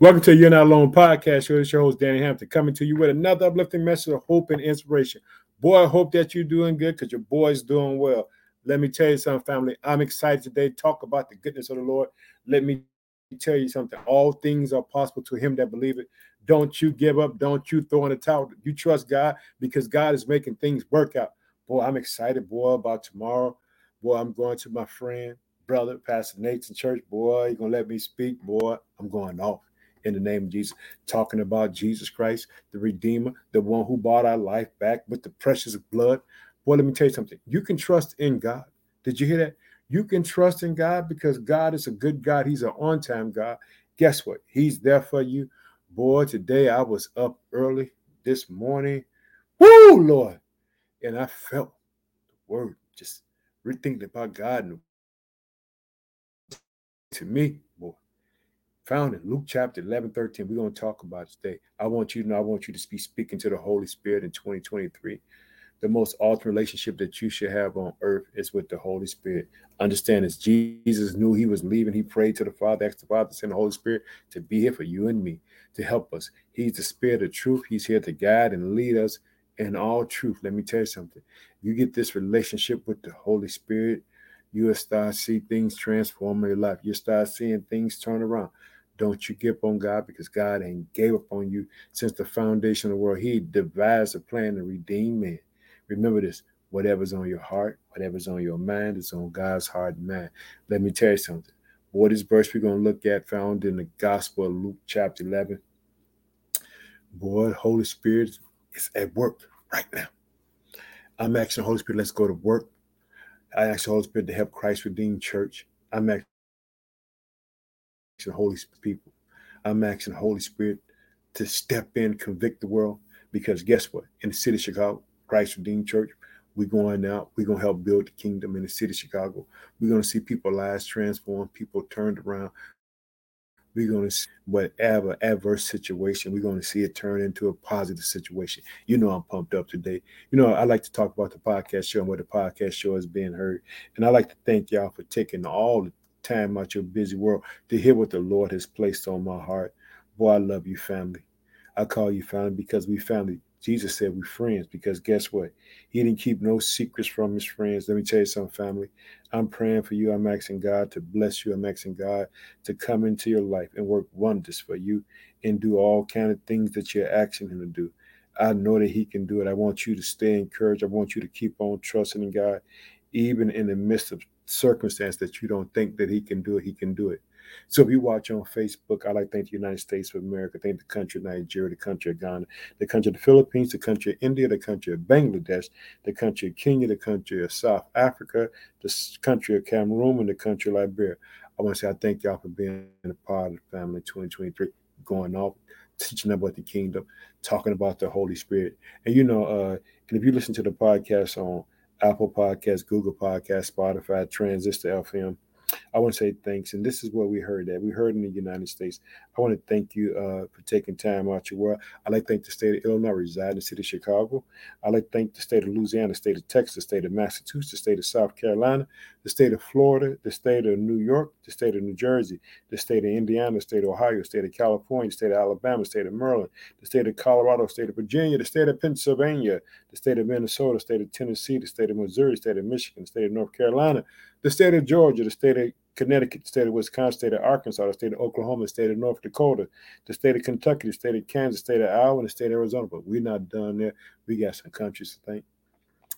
Welcome to You're Not Alone podcast. Show your host, Danny Hampton, coming to you with another uplifting message of hope and inspiration. Boy, I hope that you're doing good because your boy's doing well. Let me tell you something, family. I'm excited today to talk about the goodness of the Lord. Let me tell you something. All things are possible to him that believe it. Don't you give up. Don't you throw in the towel. You trust God because God is making things work out. Boy, I'm excited, boy, about tomorrow. Boy, I'm going to my friend, brother, Pastor Nate's in church. Boy, you're going to let me speak. Boy, I'm going off in the name of Jesus, talking about Jesus Christ, the Redeemer, the one who bought our life back with the precious blood. Boy, let me tell you something. You can trust in God. Did you hear that? You can trust in God because God is a good God. He's an on time God. Guess what? He's there for you. Boy, today I was up early this morning. Woo, Lord. And I felt the word just rethinking about God and to me, found in Luke chapter 11, 13. We're going to talk about today. I want you to know, I want you to be speaking to the Holy Spirit in 2023. The most ultimate relationship that you should have on earth is with the Holy Spirit. Understand as Jesus knew he was leaving, he prayed to the Father, asked the Father to send the Holy Spirit to be here for you and me, to help us. He's the Spirit of truth. He's here to guide and lead us in all truth. Let me tell you something. You get this relationship with the Holy Spirit, you will start see things transform in your life. You'll start seeing things turn around. Don't you give up on God because God ain't gave up on you since the foundation of the world. He devised a plan to redeem man. Remember this whatever's on your heart, whatever's on your mind, is on God's heart and mind. Let me tell you something. What is verse we're going to look at found in the Gospel of Luke, chapter 11. Boy, Holy Spirit is at work right now. I'm asking the Holy Spirit, let's go to work. I ask the Holy Spirit to help Christ Redeemed Church. I'm asking Holy people. I'm asking Holy Spirit to step in, convict the world. Because guess what? In the city of Chicago, Christ Redeemed Church, we're going out. We're going to help build the kingdom in the city of Chicago. We're going to see people lives transformed, people turned around. We're going to see whatever adverse situation, we're going to see it turn into a positive situation. You know, I'm pumped up today. You know, I like to talk about the podcast show and where the podcast show is being heard. And I like to thank y'all for taking all the time out your busy world to hear what the Lord has placed on my heart. Boy, I love you, family. I call you family because we family. Jesus said we friends because guess what? He didn't keep no secrets from his friends. Let me tell you something, family. I'm praying for you. I'm asking God to bless you. I'm asking God to come into your life and work wonders for you and do all kind of things that you're asking him to do. I know that he can do it. I want you to stay encouraged. I want you to keep on trusting in God, even in the midst of circumstance that you don't think that he can do it, he can do it. So if you watch on Facebook, I like thank the United States of America, thank the country of Nigeria, the country of Ghana, the country of the Philippines, the country of India, the country of Bangladesh, the country of Kenya, the country of South Africa, the country of Cameroon, and the country of Liberia. I want to say I thank y'all for being a part of the family 2023, going off, teaching about the kingdom, talking about the Holy Spirit. And you know, uh, and if you listen to the podcast on Apple Podcast, Google Podcast, Spotify, Transistor FM. I want to say thanks. And this is where we heard that. We heard in the United States. I want to thank you uh, for taking time out your world. I'd like to thank the state of Illinois, reside in the city of Chicago. I'd like to thank the state of Louisiana, state of Texas, state of Massachusetts, state of South Carolina, the state of Florida, the state of New York, the state of New Jersey, the state of Indiana, the state of Ohio, the state of California, the state of Alabama, the state of Maryland, the state of Colorado, the state of Virginia, the state of Pennsylvania, the state of Minnesota, the state of Tennessee, the state of Missouri, the state of Michigan, the state of North Carolina, the state of Georgia, the state of Connecticut, the state of Wisconsin, state of Arkansas, the state of Oklahoma, the state of North Dakota, the state of Kentucky, the state of Kansas, the state of Iowa, and the state of Arizona. But we're not done there. We got some countries to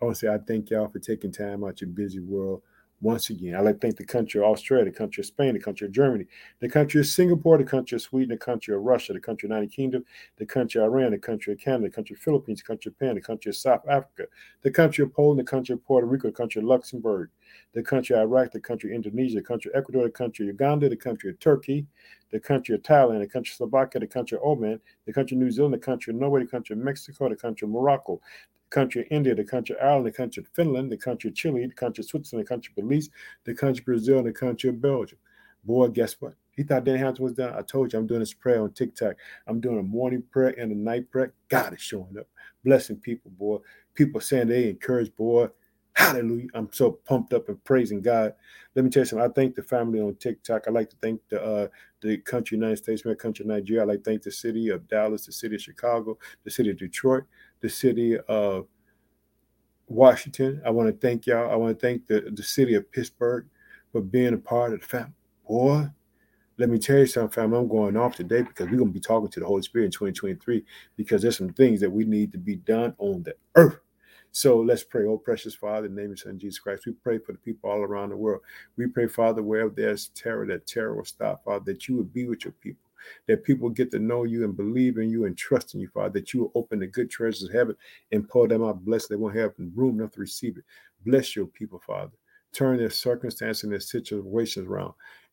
to say I thank y'all for taking time out your busy world once again. I'd like to thank the country of Australia, the country of Spain, the country of Germany, the country of Singapore, the country of Sweden, the country of Russia, the country of United Kingdom, the country of Iran, the country of Canada, the country of Philippines, the country of Japan, the country of South Africa, the country of Poland, the country of Puerto Rico, the country of Luxembourg, the country of Iraq, the country of Indonesia, the country of Ecuador, the country of Uganda, the country of Turkey, the country of Thailand, the country of Slovakia, the country of Oman, the country of New Zealand, the country of Norway, the country of Mexico, the country of Morocco, country India, the country Ireland, the country Finland, the country Chile, the country Switzerland, the country Belize, the country Brazil, and the country of Belgium. Boy, guess what? He thought Danny Hampton was done. I told you I'm doing this prayer on TikTok. I'm doing a morning prayer and a night prayer. God is showing up, blessing people, boy. People saying they encourage, boy. Hallelujah. I'm so pumped up and praising God. Let me tell you something. I thank the family on TikTok. I like to thank the uh, the country United States, my country Nigeria. I like to thank the city of Dallas, the city of Chicago, the city of Detroit, the city of Washington. I want to thank y'all. I want to thank the, the city of Pittsburgh for being a part of the family. Boy, let me tell you something, family. I'm going off today because we're going to be talking to the Holy Spirit in 2023 because there's some things that we need to be done on the earth. So let's pray. Oh, precious Father, in the name of Son Jesus Christ, we pray for the people all around the world. We pray, Father, wherever there's terror, that terror will stop, Father, that you would be with your people, that people get to know you and believe in you and trust in you, Father, that you will open the good treasures of heaven and pour them out. Bless they won't have room enough to receive it. Bless your people, Father. Turn their circumstances and their situations around.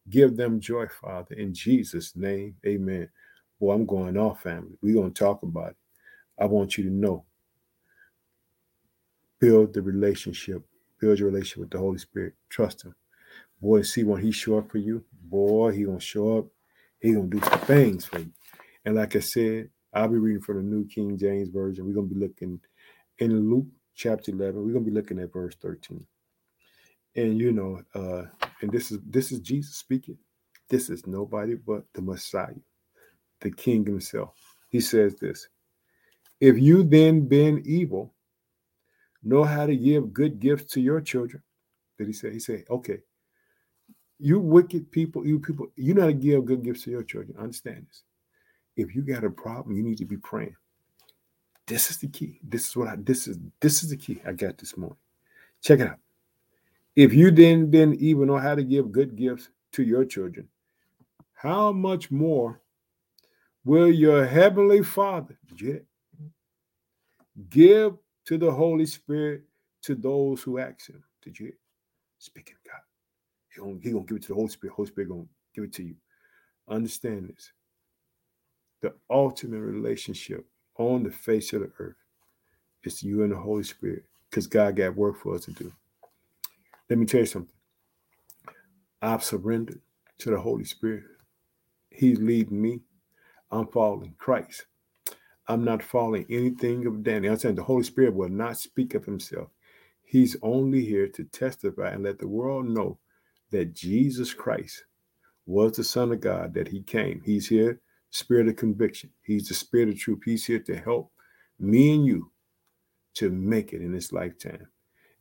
Give them joy, Father. In Jesus' name, amen. Boy, I'm going off, family. We're going to talk about it. I want you to know build the relationship, build your relationship with the Holy Spirit. Trust Him. Boy, see when He show up for you, boy, He gonna show up. He gonna do some things for you. And like I said, I'll be reading from the New King James Version. We're gonna be looking in Luke chapter 11. We're gonna be looking at verse 13. And you know, uh, and this is this is Jesus speaking. This is nobody but the Messiah, the King Himself. He says this: If you then been evil know how to give good gifts to your children. Did he say? He said, okay, you wicked people, you people, you know how to give good gifts to your children. Understand this. If you got a problem, you need to be praying. This is the key. This is what I this is this is the key I got this morning. Check it out. If you then then even know how to give good gifts to your children, how much more will your heavenly father give to the Holy Spirit to those who ask him. Did you speak in God? He gonna, he gonna give it to the Holy Spirit. Holy Spirit gonna give it to you. Understand this. The ultimate relationship on the face of the earth is you and the Holy Spirit because God got work for us to do. Let me tell you something. I've surrendered to the Holy Spirit. He's leading me. I'm following Christ. I'm not following anything of Daniel. I'm saying the Holy Spirit will not speak of himself. He's only here to testify and let the world know that Jesus Christ was the Son of God, that he came. He's here, spirit of conviction. He's the spirit of truth. He's here to help me and you to make it in this lifetime.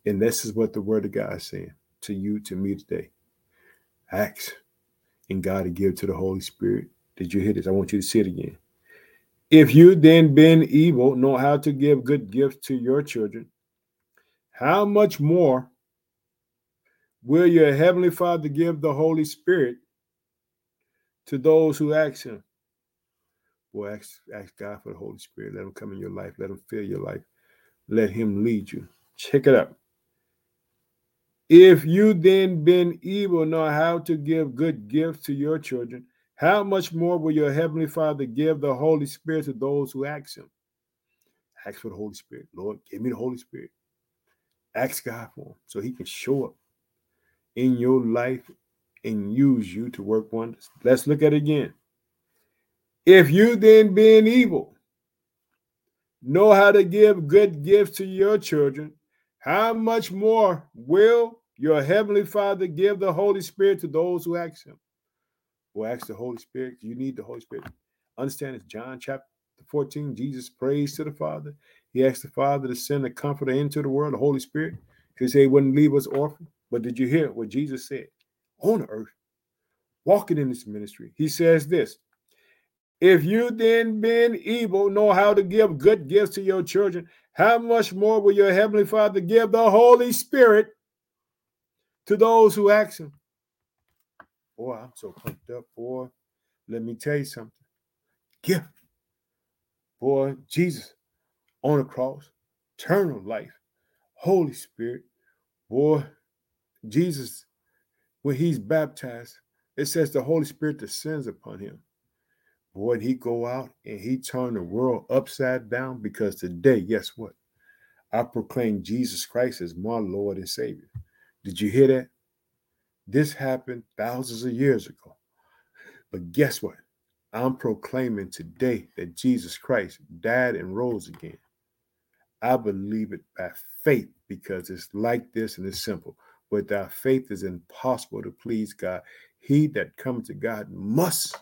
And this is what the word of God is saying to you, to me today. Acts and God to give to the Holy Spirit. Did you hear this? I want you to see it again. If you then, being evil, know how to give good gifts to your children, how much more will your heavenly Father give the Holy Spirit to those who ask Him? Well, ask, ask God for the Holy Spirit. Let Him come in your life. Let Him fill your life. Let Him lead you. Check it out. If you then, being evil, know how to give good gifts to your children, how much more will your heavenly Father give the Holy Spirit to those who ask Him? Ask for the Holy Spirit. Lord, give me the Holy Spirit. Ask God for Him so He can show up in your life and use you to work wonders. Let's look at it again. If you then, being evil, know how to give good gifts to your children, how much more will your heavenly Father give the Holy Spirit to those who ask Him? will ask the Holy Spirit. You need the Holy Spirit. Understand it's John chapter 14. Jesus prays to the Father. He asked the Father to send a comforter into the world, the Holy Spirit, because he wouldn't leave us orphan. But did you hear what Jesus said on earth, walking in this ministry? He says this If you then, being evil, know how to give good gifts to your children, how much more will your heavenly Father give the Holy Spirit to those who ask him? Boy, I'm so pumped up, boy. Let me tell you something. Gift. Boy, Jesus on the cross, eternal life, Holy Spirit. Boy, Jesus, when he's baptized, it says the Holy Spirit descends upon him. Boy, and he go out and he turn the world upside down because today, guess what? I proclaim Jesus Christ as my Lord and Savior. Did you hear that? This happened thousands of years ago. But guess what? I'm proclaiming today that Jesus Christ died and rose again. I believe it by faith because it's like this and it's simple. Without faith, is impossible to please God. He that comes to God must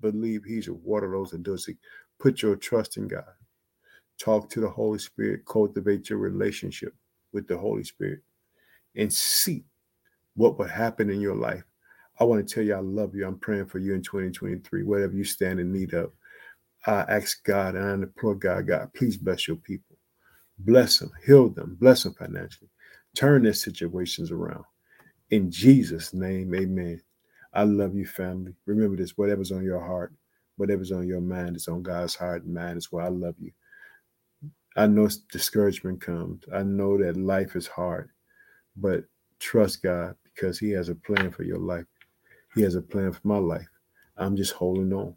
believe He's a water those and does it. Put your trust in God. Talk to the Holy Spirit. Cultivate your relationship with the Holy Spirit and see what would happen in your life. I want to tell you I love you. I'm praying for you in 2023, whatever you stand in need of. I ask God and I implore God, God, please bless your people. Bless them, heal them, bless them financially. Turn their situations around. In Jesus' name, amen. I love you, family. Remember this whatever's on your heart, whatever's on your mind is on God's heart and mind as well. I love you. I know discouragement comes. I know that life is hard, but trust God because He has a plan for your life. He has a plan for my life. I'm just holding on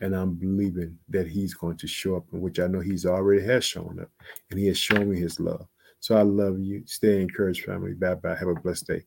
and I'm believing that He's going to show up, in which I know He's already has shown up, and He has shown me His love. So I love you. Stay encouraged, family. Bye bye. Have a blessed day.